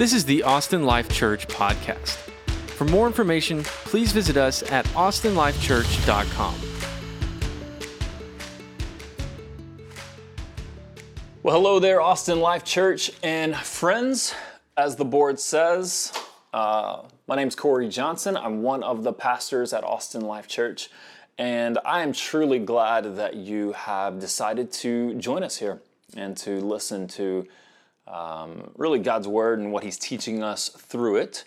This is the Austin Life Church podcast. For more information, please visit us at austinlifechurch.com. Well, hello there, Austin Life Church and friends. As the board says, uh, my name is Corey Johnson. I'm one of the pastors at Austin Life Church, and I am truly glad that you have decided to join us here and to listen to um, really God's Word and what He's teaching us through it.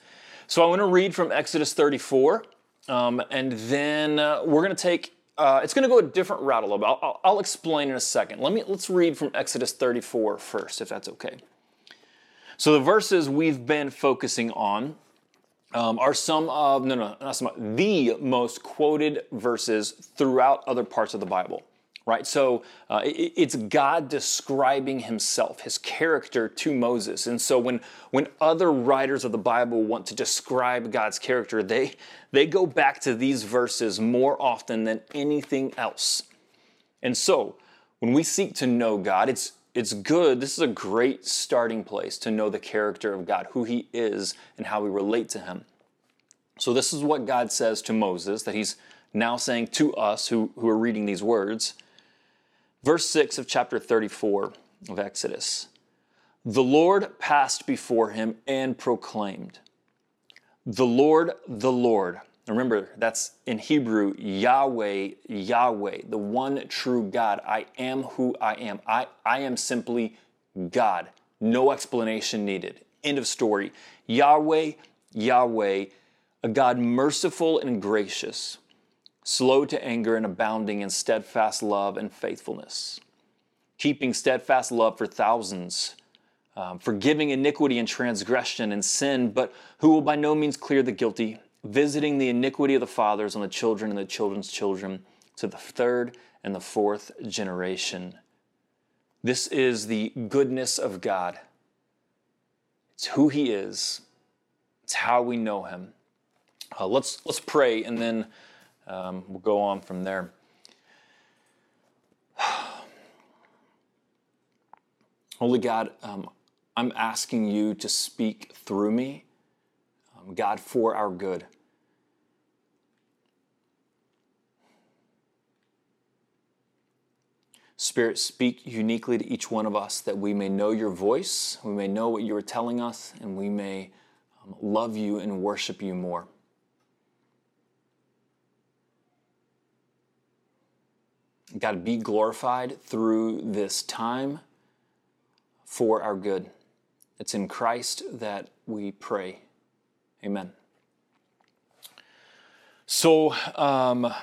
So I want to read from Exodus 34, um, and then uh, we're going to take. Uh, it's going to go a different route a little bit. I'll, I'll, explain in a second. Let me let's read from Exodus 34 first, if that's okay. So the verses we've been focusing on um, are some of no no not some of, the most quoted verses throughout other parts of the Bible right? So uh, it, it's God describing himself, his character to Moses. And so when, when other writers of the Bible want to describe God's character, they, they go back to these verses more often than anything else. And so when we seek to know God, it's, it's good. This is a great starting place to know the character of God, who he is, and how we relate to him. So this is what God says to Moses that he's now saying to us who, who are reading these words. Verse 6 of chapter 34 of Exodus The Lord passed before him and proclaimed, The Lord, the Lord. Remember, that's in Hebrew, Yahweh, Yahweh, the one true God. I am who I am. I, I am simply God. No explanation needed. End of story. Yahweh, Yahweh, a God merciful and gracious slow to anger and abounding in steadfast love and faithfulness, keeping steadfast love for thousands, um, forgiving iniquity and transgression and sin, but who will by no means clear the guilty, visiting the iniquity of the fathers on the children and the children's children to the third and the fourth generation. This is the goodness of God. It's who He is. It's how we know Him. Uh, let's let's pray and then um, we'll go on from there. Holy God, um, I'm asking you to speak through me, um, God, for our good. Spirit, speak uniquely to each one of us that we may know your voice, we may know what you are telling us, and we may um, love you and worship you more. God, be glorified through this time for our good. It's in Christ that we pray. Amen. So, um,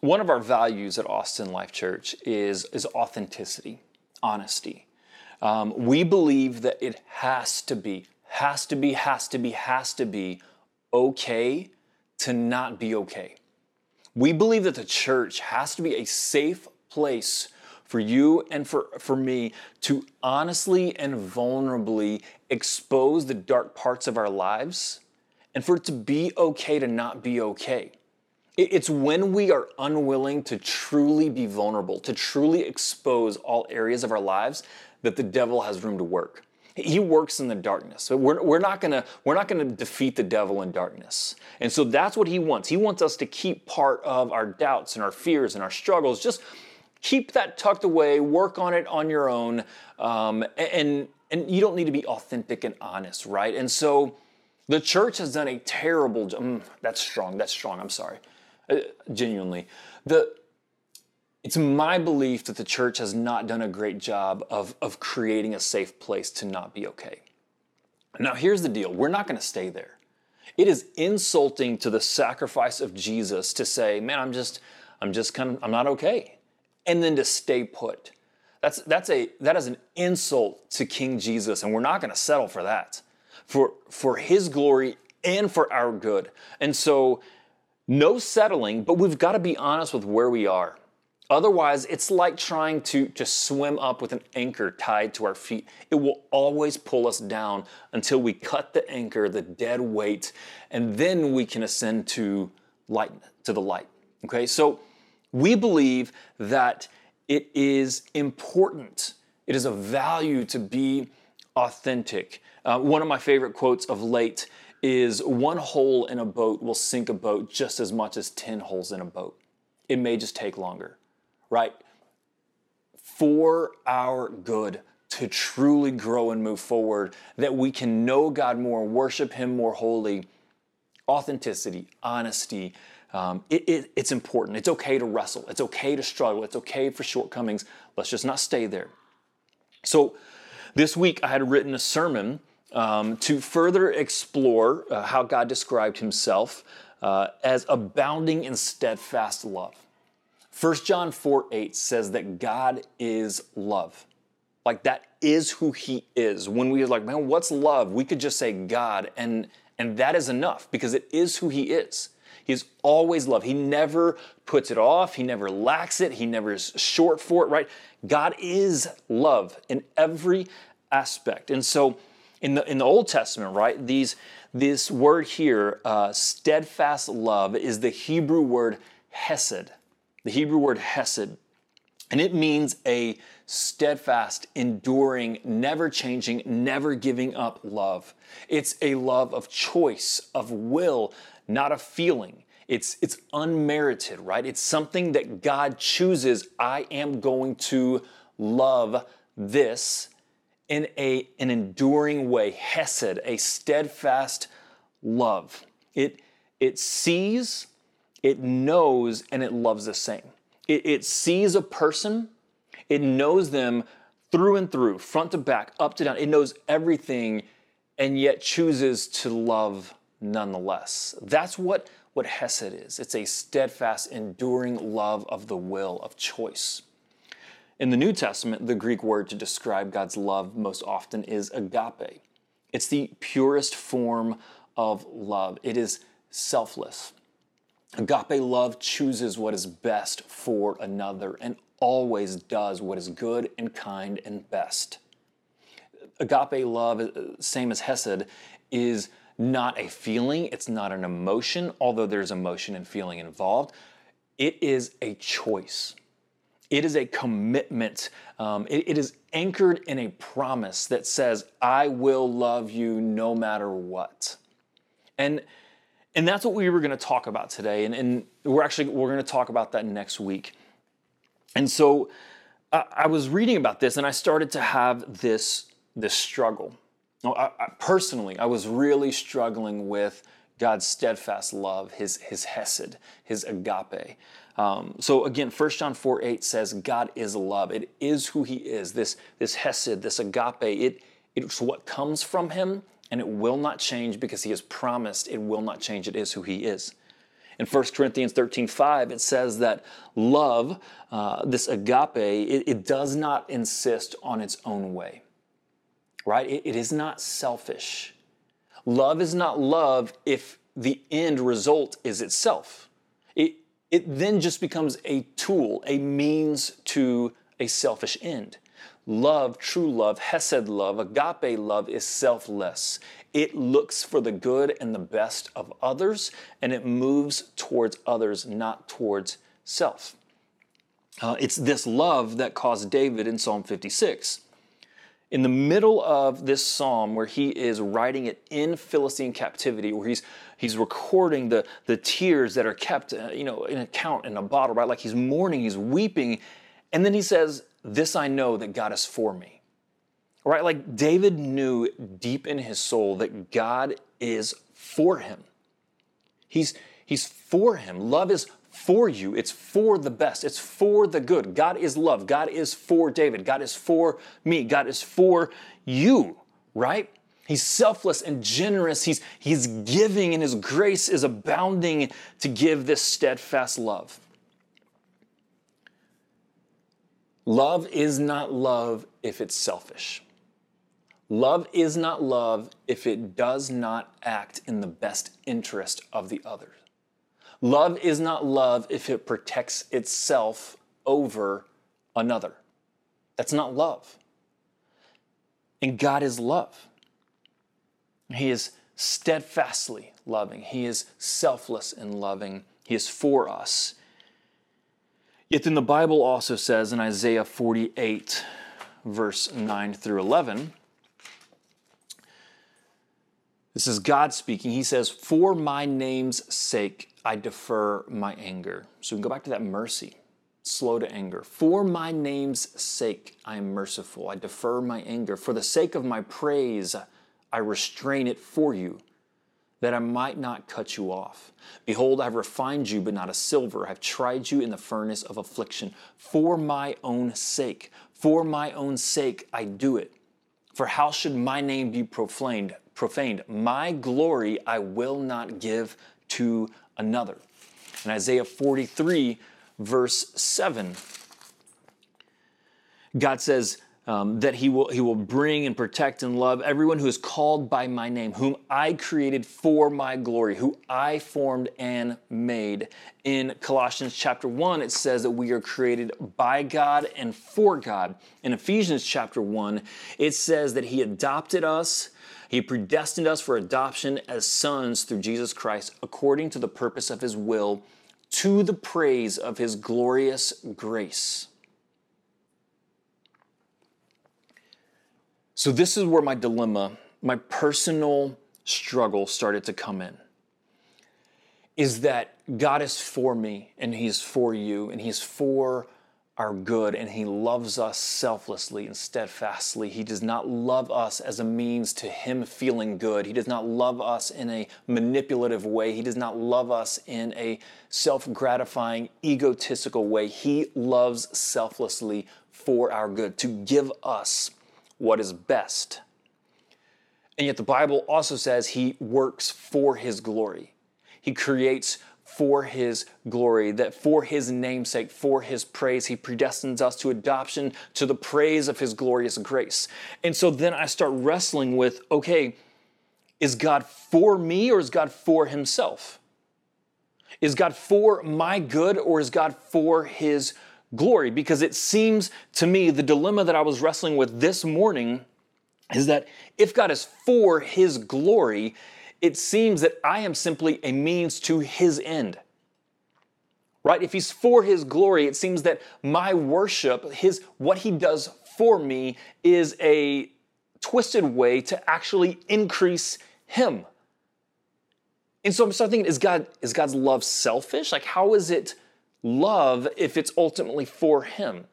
one of our values at Austin Life Church is, is authenticity, honesty. Um, we believe that it has to be, has to be, has to be, has to be okay to not be okay. We believe that the church has to be a safe place for you and for, for me to honestly and vulnerably expose the dark parts of our lives and for it to be okay to not be okay. It's when we are unwilling to truly be vulnerable, to truly expose all areas of our lives, that the devil has room to work. He works in the darkness. We're, we're not gonna we're not gonna defeat the devil in darkness. And so that's what he wants. He wants us to keep part of our doubts and our fears and our struggles. Just keep that tucked away. Work on it on your own. Um, and and you don't need to be authentic and honest, right? And so the church has done a terrible. Mm, that's strong. That's strong. I'm sorry. Uh, genuinely, the it's my belief that the church has not done a great job of, of creating a safe place to not be okay. Now, here's the deal we're not going to stay there. It is insulting to the sacrifice of Jesus to say, man, I'm just, I'm just kind of, I'm not okay. And then to stay put. That's, that's a, that is an insult to King Jesus, and we're not going to settle for that. For, for his glory and for our good. And so, no settling, but we've got to be honest with where we are. Otherwise, it's like trying to, to swim up with an anchor tied to our feet. It will always pull us down until we cut the anchor, the dead weight, and then we can ascend to light, to the light. Okay, so we believe that it is important, it is a value to be authentic. Uh, one of my favorite quotes of late is one hole in a boat will sink a boat just as much as 10 holes in a boat. It may just take longer, right? For our good to truly grow and move forward, that we can know God more, worship Him more wholly, authenticity, honesty. Um, it, it, it's important. It's okay to wrestle. It's okay to struggle. It's okay for shortcomings. Let's just not stay there. So, this week I had written a sermon um, to further explore uh, how God described himself uh, as abounding in steadfast love. 1 John 4 8 says that God is love. Like that is who he is. When we are like, man, what's love? We could just say God, and, and that is enough because it is who he is. He is always love. He never puts it off. He never lacks it. He never is short for it, right? God is love in every aspect. And so in the in the Old Testament, right? These this word here, uh, steadfast love, is the Hebrew word hesed. The Hebrew word hesed, and it means a steadfast, enduring, never changing, never giving up love. It's a love of choice, of will, not a feeling. It's, it's unmerited, right? It's something that God chooses. I am going to love this in a, an enduring way, hesed, a steadfast love. It, it sees, it knows, and it loves the same. It, it sees a person, it knows them through and through, front to back, up to down. It knows everything, and yet chooses to love nonetheless. That's what, what Hesed is. It's a steadfast, enduring love of the will, of choice. In the New Testament, the Greek word to describe God's love most often is agape. It's the purest form of love, it is selfless. Agape love chooses what is best for another and always does what is good and kind and best. Agape love, same as Hesed, is not a feeling, it's not an emotion, although there's emotion and feeling involved. It is a choice. It is a commitment. Um, it, it is anchored in a promise that says, I will love you no matter what. And and that's what we were going to talk about today. And, and we're actually we're going to talk about that next week. And so I, I was reading about this and I started to have this this struggle. I, I, personally, I was really struggling with God's steadfast love, his, his hesed, his agape. Um, so again, 1 John 4 8 says, God is love. It is who he is. This, this hesed, this agape, it, it's what comes from him, and it will not change because he has promised it will not change. It is who he is. In 1 Corinthians 13 5, it says that love, uh, this agape, it, it, does not insist on its own way, right? it, it is not selfish. Love is not love if the end result is itself. It, it then just becomes a tool, a means to a selfish end. Love, true love, Hesed love, agape love is selfless. It looks for the good and the best of others, and it moves towards others, not towards self. Uh, it's this love that caused David in Psalm 56 in the middle of this psalm where he is writing it in Philistine captivity, where he's he's recording the, the tears that are kept, uh, you know, in a count in a bottle, right? Like he's mourning, he's weeping, and then he says, "This I know that God is for me." Right? Like David knew deep in his soul that God is for him. He's he's for him. Love is for you. It's for the best. It's for the good. God is love. God is for David. God is for me. God is for you, right? He's selfless and generous. He's, he's giving, and His grace is abounding to give this steadfast love. Love is not love if it's selfish. Love is not love if it does not act in the best interest of the other. Love is not love if it protects itself over another. That's not love. And God is love. He is steadfastly loving, He is selfless in loving, He is for us. Yet then the Bible also says in Isaiah 48, verse 9 through 11, This is God speaking. He says, For my name's sake, I defer my anger. So we can go back to that mercy, slow to anger. For my name's sake, I am merciful. I defer my anger. For the sake of my praise, I restrain it for you, that I might not cut you off. Behold, I have refined you, but not as silver. I have tried you in the furnace of affliction. For my own sake, for my own sake, I do it. For how should my name be profaned? Profaned. My glory I will not give to another. In Isaiah 43, verse 7, God says, um, that he will, he will bring and protect and love everyone who is called by my name, whom I created for my glory, who I formed and made. In Colossians chapter 1, it says that we are created by God and for God. In Ephesians chapter 1, it says that he adopted us. He predestined us for adoption as sons through Jesus Christ, according to the purpose of his will, to the praise of his glorious grace. So, this is where my dilemma, my personal struggle started to come in. Is that God is for me and He's for you and He's for our good and He loves us selflessly and steadfastly. He does not love us as a means to Him feeling good. He does not love us in a manipulative way. He does not love us in a self gratifying, egotistical way. He loves selflessly for our good, to give us what is best. And yet the Bible also says he works for his glory. He creates for his glory, that for his namesake, for his praise, he predestines us to adoption to the praise of his glorious grace. And so then I start wrestling with okay, is God for me or is God for himself? Is God for my good or is God for his glory because it seems to me the dilemma that I was wrestling with this morning is that if God is for his glory, it seems that I am simply a means to his end. Right? If he's for his glory, it seems that my worship, his what he does for me is a twisted way to actually increase him. And so I'm starting thinking, is God is God's love selfish? Like how is it love if it's ultimately for Him.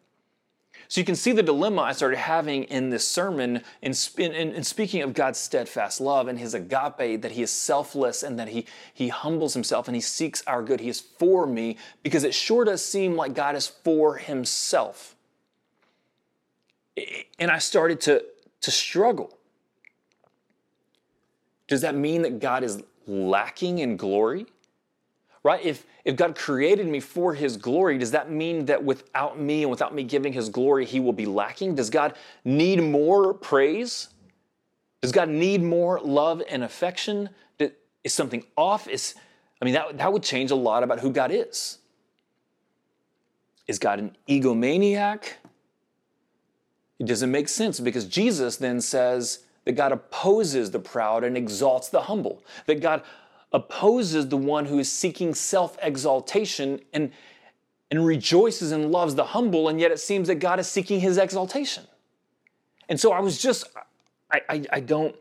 So you can see the dilemma I started having in this sermon in, in, in, speaking of God's steadfast love and his agape, that he is selfless and that he, he humbles himself and he seeks our good. He is for me because it sure does seem like God is for himself. And I started to, to struggle. Does that mean that God is lacking in glory? Right? If, if God created me for his glory, does that mean that without me and without me giving his glory, he will be lacking? Does God need more praise? Does God need more love and affection? Is something off? Is, I mean, that, that would change a lot about who God is. Is God an egomaniac? It doesn't make sense because Jesus then says that God opposes the proud and exalts the humble, that God opposes the one who is seeking self exaltation and, and rejoices and loves the humble, and yet it seems that God is seeking his exaltation. And so I was just, I, I, I don't,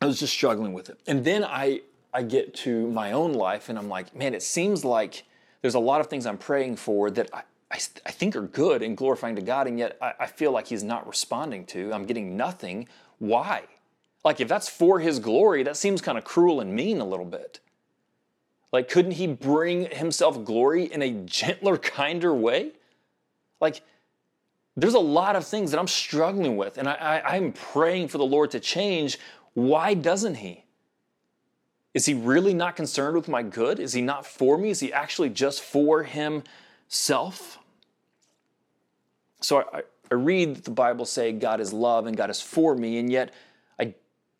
I was just struggling with it. And then I, I get to my own life and I'm like, man, it seems like there's a lot of things I'm praying for that I, I, I think are good and glorifying to God, and yet I, I feel like He's not responding to. I'm getting nothing. Why? Like, if that's for his glory, that seems kind of cruel and mean a little bit. Like, couldn't he bring himself glory in a gentler, kinder way? Like, there's a lot of things that I'm struggling with, and I, I, am praying for the Lord to change. Why doesn't he? Is he really not concerned with my good? Is he not for me? Is he actually just for himself? So I, I read the Bible say God is love and God is for me, and yet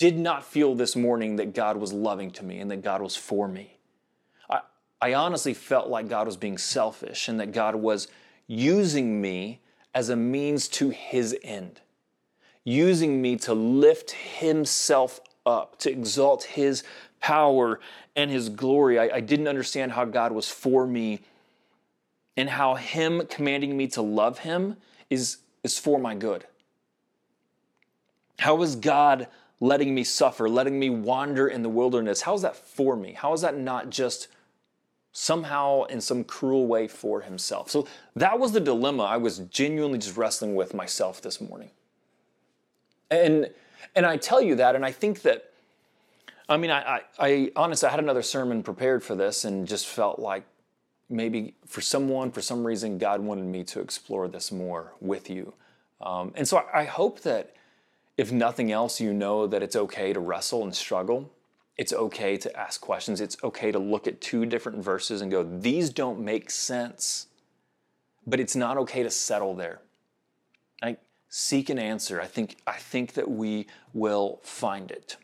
did not feel this morning that God was loving to me and that God was for me. I, I honestly felt like God was being selfish and that God was using me as a means to his end, using me to lift himself up, to exalt his power and his glory. I, I didn't understand how God was for me and how him commanding me to love him is, is for my good. How is God letting me suffer, letting me wander in the wilderness? How is that for me? How is that not just somehow in some cruel way for himself? So that was the dilemma I was genuinely just wrestling with myself this morning. And and I tell you that, and I think that I mean, I, I, I honestly, I had another sermon prepared for this and just felt like maybe for someone, for some reason, God wanted me to explore this more with you. Um, and so I, I hope that if nothing else, you know that it's okay to wrestle and struggle. It's okay to ask questions. It's okay to look at two different verses and go, these don't make sense. But it's not okay to settle there. Like, seek an answer. I think, I think that we will find it.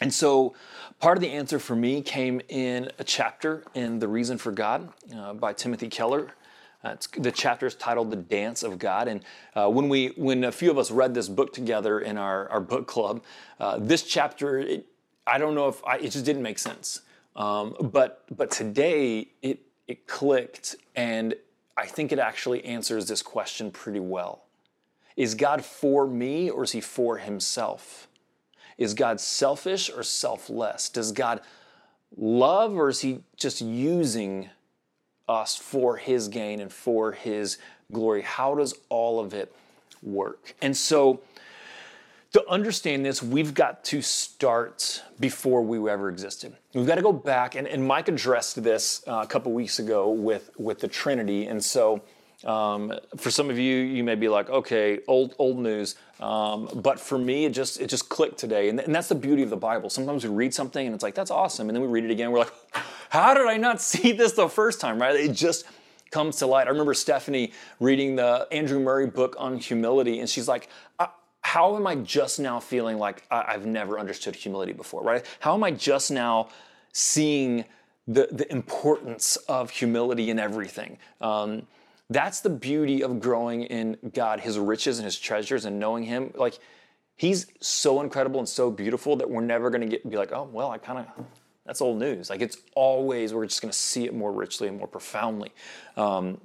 And so, part of the answer for me came in a chapter in The Reason for God uh, by Timothy Keller. Uh, the chapter is titled "The Dance of God," and uh, when we, when a few of us read this book together in our, our book club, uh, this chapter, it, I don't know if I, it just didn't make sense. Um, but but today it it clicked, and I think it actually answers this question pretty well: Is God for me, or is He for Himself? Is God selfish or selfless? Does God love or is he just using us for his gain and for his glory? How does all of it work? And so, to understand this, we've got to start before we ever existed. We've got to go back, and, and Mike addressed this uh, a couple weeks ago with, with the Trinity. And so, um, for some of you, you may be like, okay, old old news. Um, but for me, it just it just clicked today, and, and that's the beauty of the Bible. Sometimes we read something and it's like that's awesome, and then we read it again, we're like, how did I not see this the first time? Right? It just comes to light. I remember Stephanie reading the Andrew Murray book on humility, and she's like, how am I just now feeling like I've never understood humility before? Right? How am I just now seeing the the importance of humility in everything? Um, that's the beauty of growing in God, His riches and His treasures, and knowing Him. Like, He's so incredible and so beautiful that we're never going to get be like, oh, well, I kind of that's old news. Like, it's always we're just going to see it more richly and more profoundly. Um,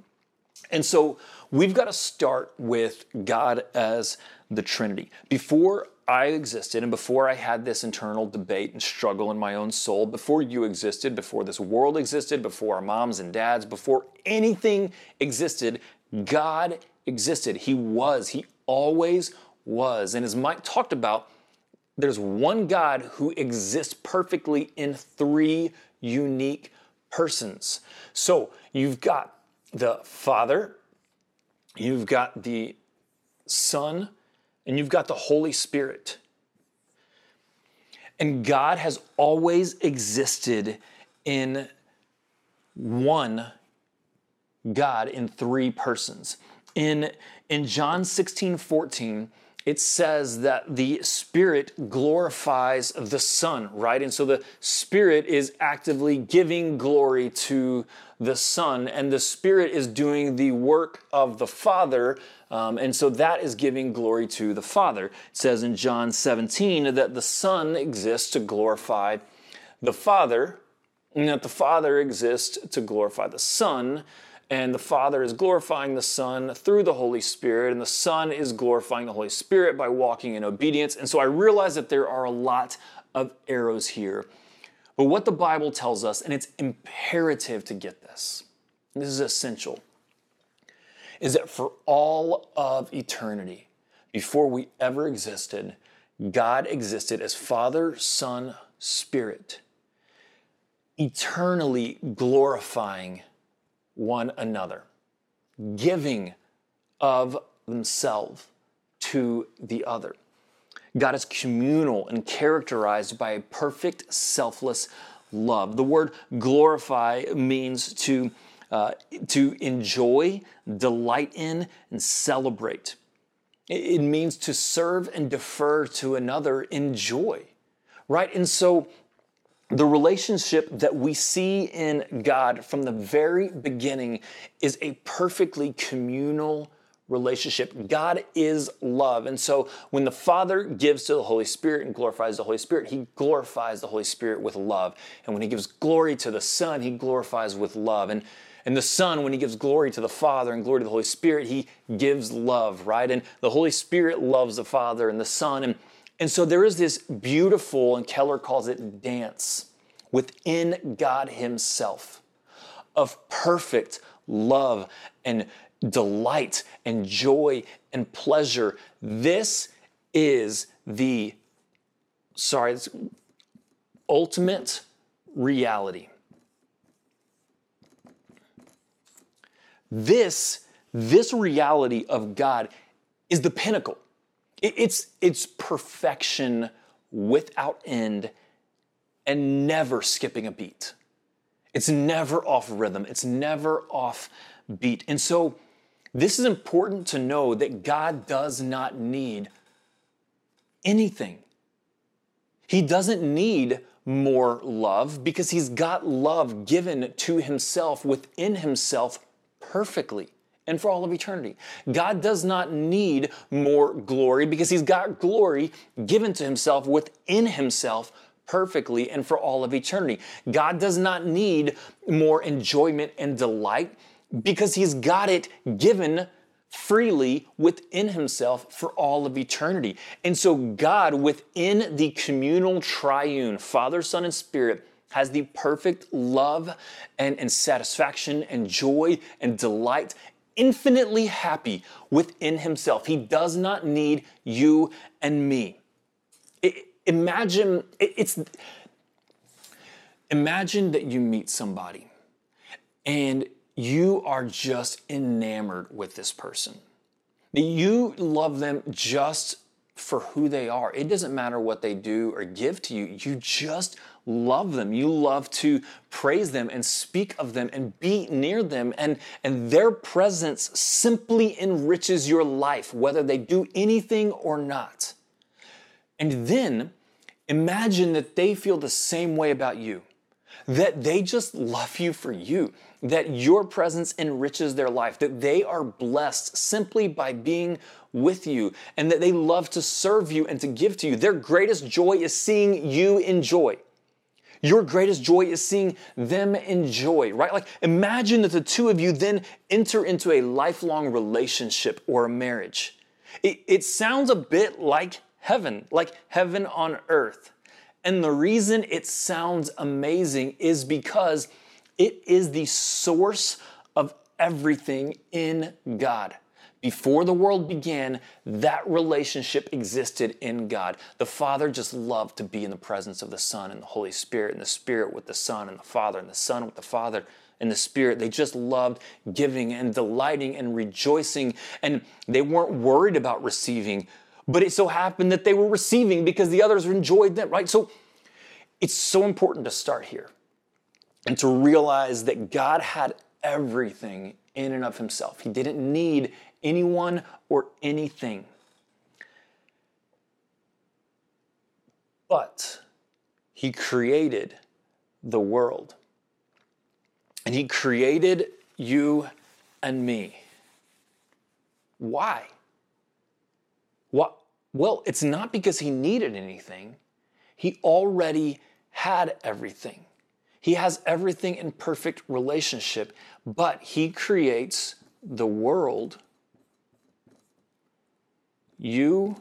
and so we've got to start with God as the Trinity. Before I existed and before I had this internal debate and struggle in my own soul, before you existed, before this world existed, before our moms and dads, before anything existed, God existed. He was, He always was. And as Mike talked about, there's one God who exists perfectly in three unique persons. So you've got the Father, you've got the Son, and you've got the Holy Spirit. And God has always existed in one God in three persons. In, in John 16 14, it says that the Spirit glorifies the Son, right? And so the Spirit is actively giving glory to the Son, and the Spirit is doing the work of the Father. Um, and so that is giving glory to the Father. It says in John 17 that the Son exists to glorify the Father, and that the Father exists to glorify the Son and the Father is glorifying the Son through the Holy Spirit, and the Son is glorifying the Holy Spirit by walking in obedience. And so I realize that there are a lot of arrows here. But what the Bible tells us, and it's imperative to get this, this is essential, is that for all of eternity, before we ever existed, God existed as Father, Son, Spirit, eternally glorifying one another, giving of themselves to the other. God is communal and characterized by a perfect, selfless love. The word glorify means to, uh, to enjoy, delight in, and celebrate. It means to serve and defer to another in joy, right? And so the relationship that we see in God from the very beginning is a perfectly communal relationship. God is love. And so when the Father gives to the Holy Spirit and glorifies the Holy Spirit, he glorifies the Holy Spirit with love. And when he gives glory to the Son, he glorifies with love. And and the Son, when He gives glory to the Father and glory to the Holy Spirit, He gives love, right? And the Holy Spirit loves the Father and the Son. And And so there is this beautiful, and Keller calls it dance, within God Himself of perfect love and delight and joy and pleasure. This is the, sorry, ultimate reality. This, this reality of God is the pinnacle. It's, it's perfection without end and never skipping a beat. It's never off rhythm, it's never off beat. And so, this is important to know that God does not need anything. He doesn't need more love because he's got love given to himself within himself perfectly and for all of eternity. God does not need more glory because he's got glory given to himself within himself perfectly and for all of eternity. God does not need more enjoyment and delight because he's got it given freely within himself for all of eternity. And so, God, within the communal triune, Father, Son, and Spirit, has the perfect love and, and satisfaction and joy and delight, infinitely happy within himself. He does not need you and me. Imagine it's imagine that you meet somebody and you are just enamored with this person. You love them just for who they are. It doesn't matter what they do or give to you. You just love them. You love to praise them and speak of them and be near them. And, and their presence simply enriches your life, whether they do anything or not. And then imagine that they feel the same way about you, that they just love you for you, that your presence enriches their life, that they are blessed simply by being with you, and that they love to serve you and to give to you. Their greatest joy is seeing you enjoy. Your greatest joy is seeing them enjoy, right? Like imagine that the two of you then enter into a lifelong relationship or a marriage. It, it sounds a bit like heaven, like heaven on earth. And the reason it sounds amazing is because it is the source of everything in God. Before the world began, that relationship existed in God. The Father just loved to be in the presence of the Son and the Holy Spirit, and the Spirit with the Son and the Father, and the Son with the Father and the Spirit. They just loved giving and delighting and rejoicing, and they weren't worried about receiving but it so happened that they were receiving because the others enjoyed them, right? So it's so important to start here and to realize that God had everything in and of himself. He didn't need anyone or anything. But he created the world. And he created you and me. Why? What? Well, it's not because he needed anything. He already had everything. He has everything in perfect relationship, but he creates the world, you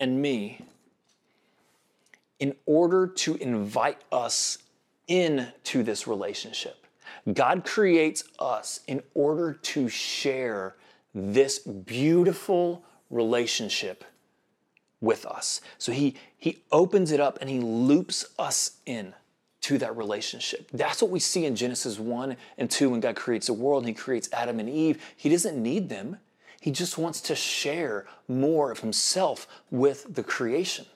and me, in order to invite us into this relationship. God creates us in order to share this beautiful relationship with us. So he he opens it up and he loops us in to that relationship. That's what we see in Genesis 1 and 2 when God creates the world and he creates Adam and Eve. He doesn't need them. He just wants to share more of himself with the creation.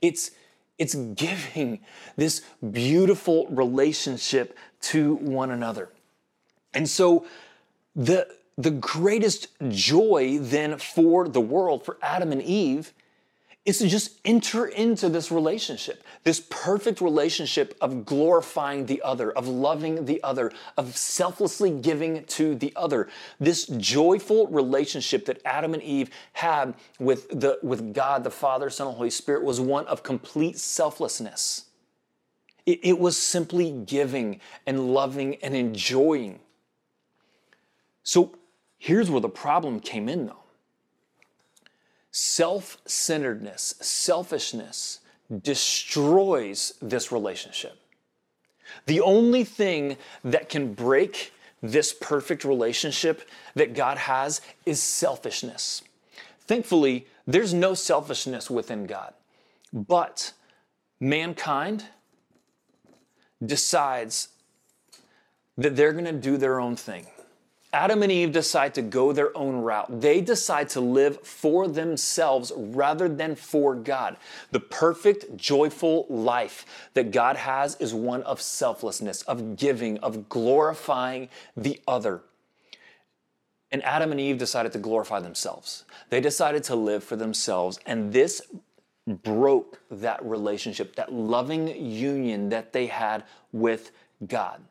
It's it's giving this beautiful relationship to one another. And so the the greatest joy then for the world, for Adam and Eve, is to just enter into this relationship, this perfect relationship of glorifying the other, of loving the other, of selflessly giving to the other. This joyful relationship that Adam and Eve had with, the, with God, the Father, Son, and Holy Spirit was one of complete selflessness. It, it was simply giving and loving and enjoying. So Here's where the problem came in though self centeredness, selfishness destroys this relationship. The only thing that can break this perfect relationship that God has is selfishness. Thankfully, there's no selfishness within God, but mankind decides that they're going to do their own thing. Adam and Eve decide to go their own route. They decide to live for themselves rather than for God. The perfect, joyful life that God has is one of selflessness, of giving, of glorifying the other. And Adam and Eve decided to glorify themselves. They decided to live for themselves, and this broke that relationship, that loving union that they had with God.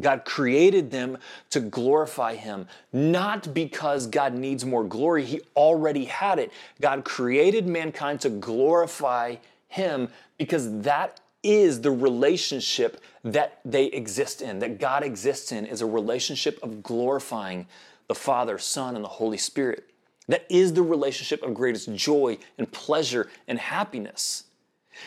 God created them to glorify Him, not because God needs more glory. He already had it. God created mankind to glorify Him because that is the relationship that they exist in, that God exists in, is a relationship of glorifying the Father, Son, and the Holy Spirit. That is the relationship of greatest joy and pleasure and happiness.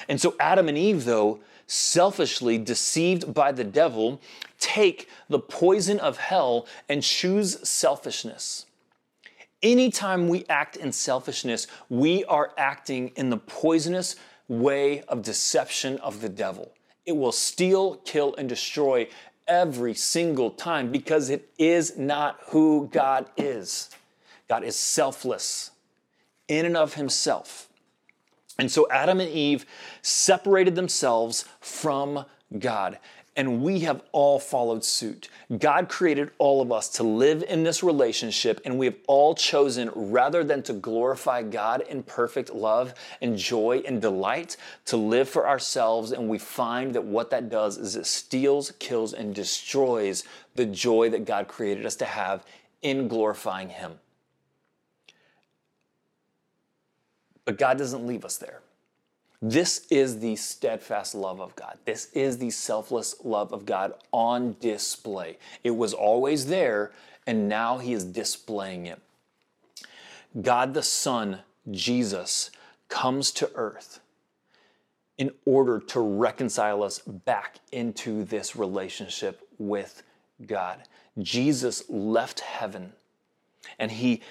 And so Adam and Eve, though, selfishly deceived by the devil, take the poison of hell and choose selfishness. Anytime we act in selfishness, we are acting in the poisonous way of deception of the devil. It will steal, kill, and destroy every single time because it is not who God is. God is selfless in and of himself. And so Adam and Eve separated themselves from God. And we have all followed suit. God created all of us to live in this relationship, and we have all chosen, rather than to glorify God in perfect love and joy and delight, to live for ourselves. And we find that what that does is it steals, kills, and destroys the joy that God created us to have in glorifying Him. But God doesn't leave us there. This is the steadfast love of God. This is the selfless love of God on display. It was always there, and now He is displaying it. God the Son, Jesus, comes to earth in order to reconcile us back into this relationship with God. Jesus left heaven and He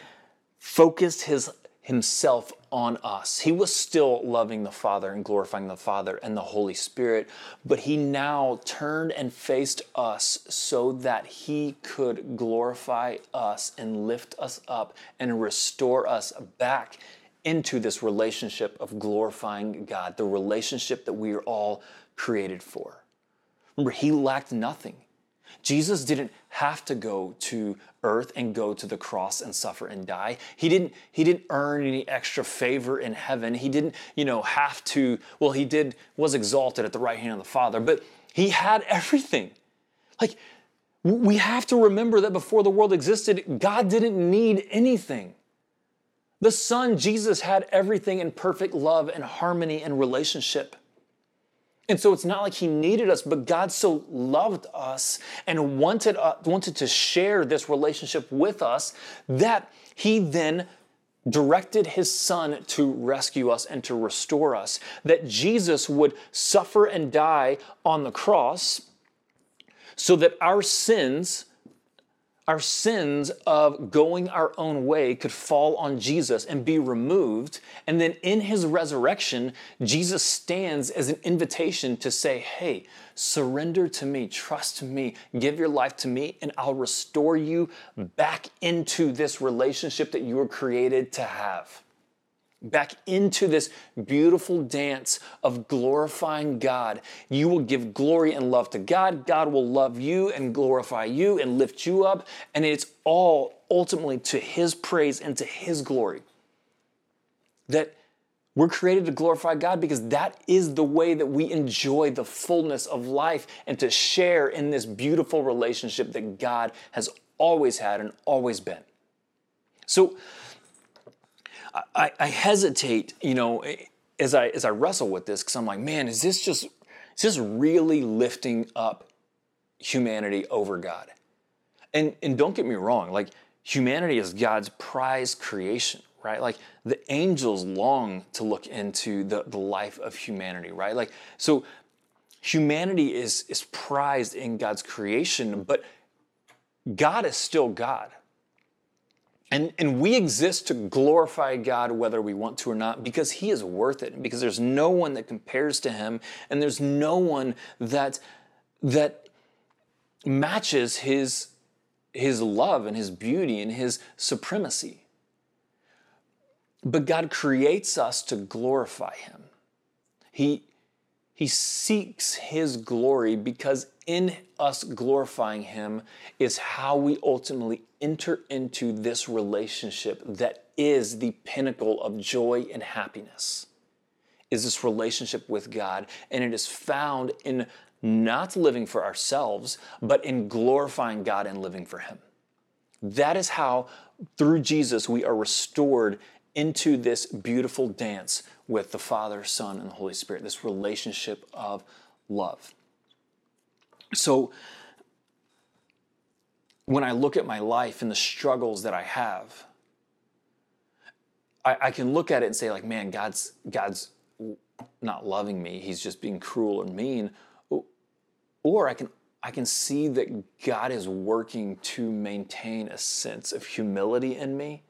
focused His himself on us. He was still loving the Father and glorifying the Father and the Holy Spirit, but he now turned and faced us so that he could glorify us and lift us up and restore us back into this relationship of glorifying God, the relationship that we are all created for. Remember, he lacked nothing. Jesus didn't have to go to earth and go to the cross and suffer and die. He didn't he didn't earn any extra favor in heaven. He didn't, you know, have to well he did was exalted at the right hand of the Father, but he had everything. Like we have to remember that before the world existed, God didn't need anything. The Son, Jesus, had everything in perfect love and harmony and relationship. And so it's not like he needed us, but God so loved us and wanted, uh, wanted to share this relationship with us that he then directed his son to rescue us and to restore us. That Jesus would suffer and die on the cross so that our sins our sins of going our own way could fall on Jesus and be removed. And then in his resurrection, Jesus stands as an invitation to say, Hey, surrender to me, trust me, give your life to me, and I'll restore you back into this relationship that you were created to have back into this beautiful dance of glorifying God. You will give glory and love to God. God will love you and glorify you and lift you up. And it's all ultimately to His praise and to His glory. That we're created to glorify God because that is the way that we enjoy the fullness of life and to share in this beautiful relationship that God has always had and always been. So, I, I hesitate, you know, eh, as I as I wrestle with this, because I'm like, man, is this just is this really lifting up humanity over God? And and don't get me wrong, like humanity is God's prize creation. right? Like the angels long to look into the, the life of humanity, right? Like, so humanity is, is prized in God's creation, but God is still God. And, and we exist to glorify God whether we want to or not because He is worth it, because there's no one that compares to Him, and there's no one that, that matches His, his love and His beauty and His supremacy. But God creates us to glorify Him. He, he seeks His glory because in us glorifying Him is how we ultimately enter into this relationship that is the pinnacle of joy and happiness. Is this relationship with God, and it is found in not living for ourselves, but in glorifying God and living for Him. That is how, through Jesus, we are restored into this beautiful dance with the Father, Son, and the Holy Spirit, this relationship of love. So, when I look at my life and the struggles that I have, I, I, can look at it and say, like, man, God's God's not loving me. He's just being cruel and mean. Or I can I can see that God is working to maintain a sense of humility in me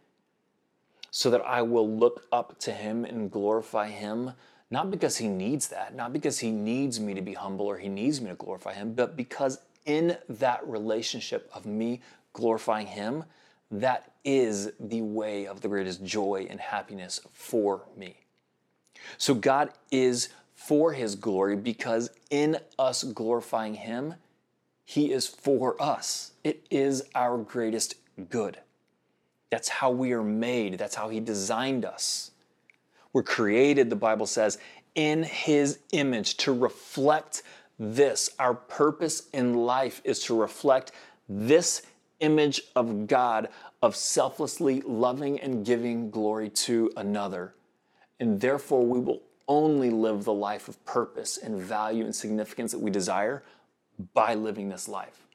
so that I will look up to Him and glorify Him, not because He needs that, not because He needs me to be humble or He needs me to glorify Him, but because in that relationship of me glorifying Him, that is the way of the greatest joy and happiness for me. So God is for His glory because in us glorifying Him, He is for us. It is our greatest good. That's how we are made. That's how He designed us. We're created, the Bible says, in His image to reflect this. Our purpose in life is to reflect this image of God, of selflessly loving and giving glory to another. And therefore, we will only live the life of purpose and value and significance that we desire by living this life.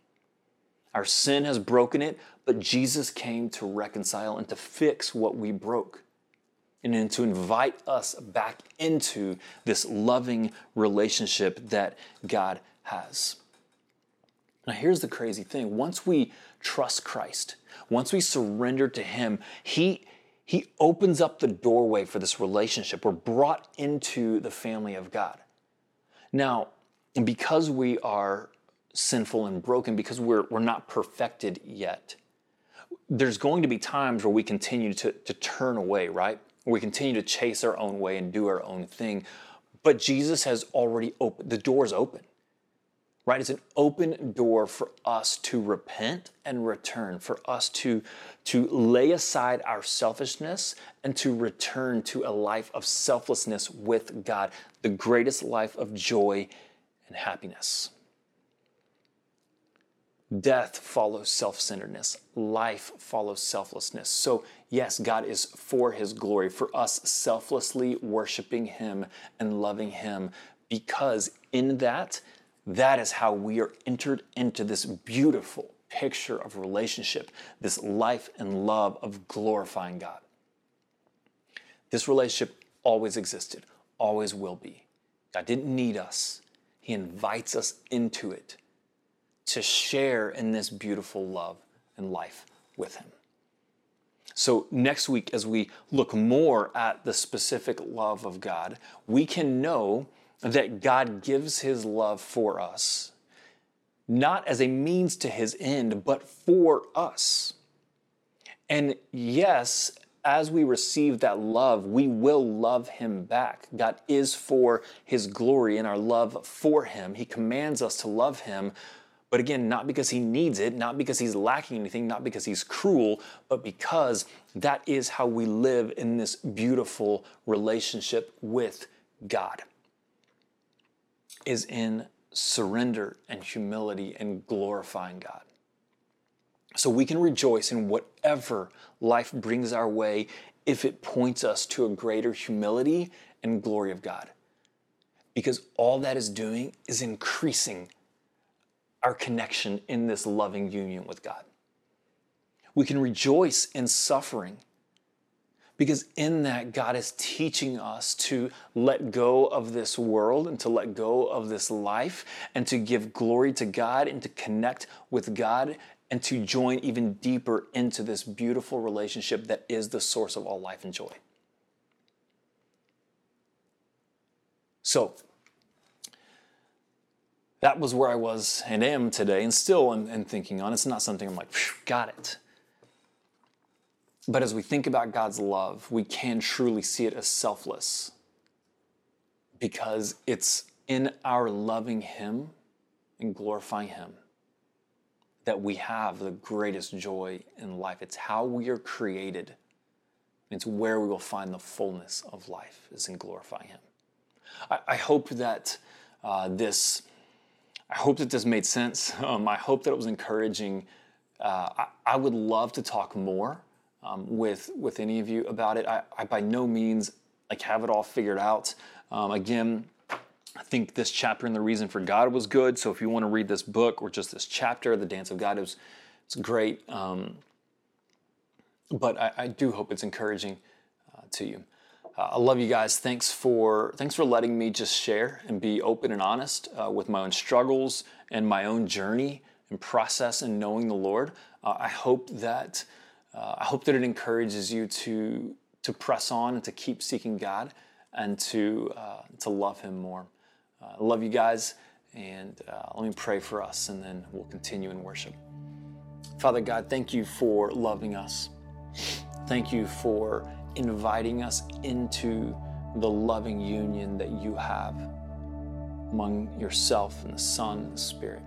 Our sin has broken it, but Jesus came to reconcile and to fix what we broke and to invite us back into this loving relationship that God has. Now, here's the crazy thing once we trust Christ, once we surrender to Him, He he opens up the doorway for this relationship. We're brought into the family of God. Now, because we are sinful and broken because we're, we're not perfected yet. There's going to be times where we continue to, to turn away, right? We continue to chase our own way and do our own thing. But Jesus has already opened, the door is open, right? It's an open door for us to repent and return, for us to, to lay aside our selfishness and to return to a life of selflessness with God, the greatest life of joy and happiness. Death follows self centeredness, life follows selflessness. So, yes, God is for His glory, for us selflessly worshiping Him and loving Him, because in that, that is how we are entered into this beautiful picture of relationship, this life and love of glorifying God. This relationship always existed, always will be. God didn't need us, He invites us into it to share in this beautiful love and life with Him. So, next week, as we look more at the specific love of God, we can know that God gives His love for us, not as a means to His end, but for us. And yes, as we receive that love, we will love Him back. God is for His glory and our love for Him. He commands us to love Him but again, not because he needs it, not because he's lacking anything, not because he's cruel, but because that is how we live in this beautiful relationship with God. Is in surrender and humility and glorifying God. So we can rejoice in whatever life brings our way if it points us to a greater humility and glory of God. Because all that is doing is increasing our connection in this loving union with God. We can rejoice in suffering Because in that, God is teaching us to let go of this world and to let go of this life and to give glory to God and to connect with God and to join even deeper into this beautiful relationship that is the source of all life and joy. So, that was where I was and am today, and still am, am thinking on. It's not something I'm like, got it. But as we think about God's love, we can truly see it as selfless because it's in our loving Him and glorifying Him that we have the greatest joy in life. It's how we are created. It's where we will find the fullness of life is in glorifying Him. I, I hope that uh, this, I hope that this made sense. Um, I hope that it was encouraging. Uh, I, I would love to talk more um, with with any of you about it. I, I, by no means like have it all figured out. Um, again, I think this chapter and the reason for God was good. So if you want to read this book or just this chapter, the dance of God, it was it's great. Um, but I, I, do hope it's encouraging uh, to you. Uh, I love you guys. Thanks for thanks for letting me just share and be open and honest uh, with my own struggles and my own journey and process and knowing the Lord. Uh, I hope that uh, I hope that it encourages you to to press on and to keep seeking God and to uh, to love Him more. Uh, I love you guys, and let me pray for us, and then we'll continue in worship. Father God, thank you for loving us. Thank you for inviting us into the loving union that you have among yourself and the Son and the Spirit.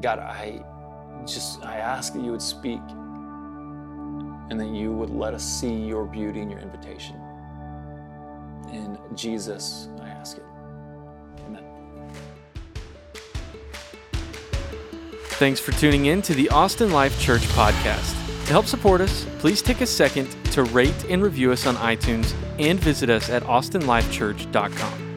God, I just I ask that you would speak and that you would let us see your beauty and your invitation. In Jesus, I ask it. Amen. Thanks for tuning in to the Austin Life Church podcast. To help support us, please take a second to rate and review us on iTunes and visit us at austinlifechurch.com.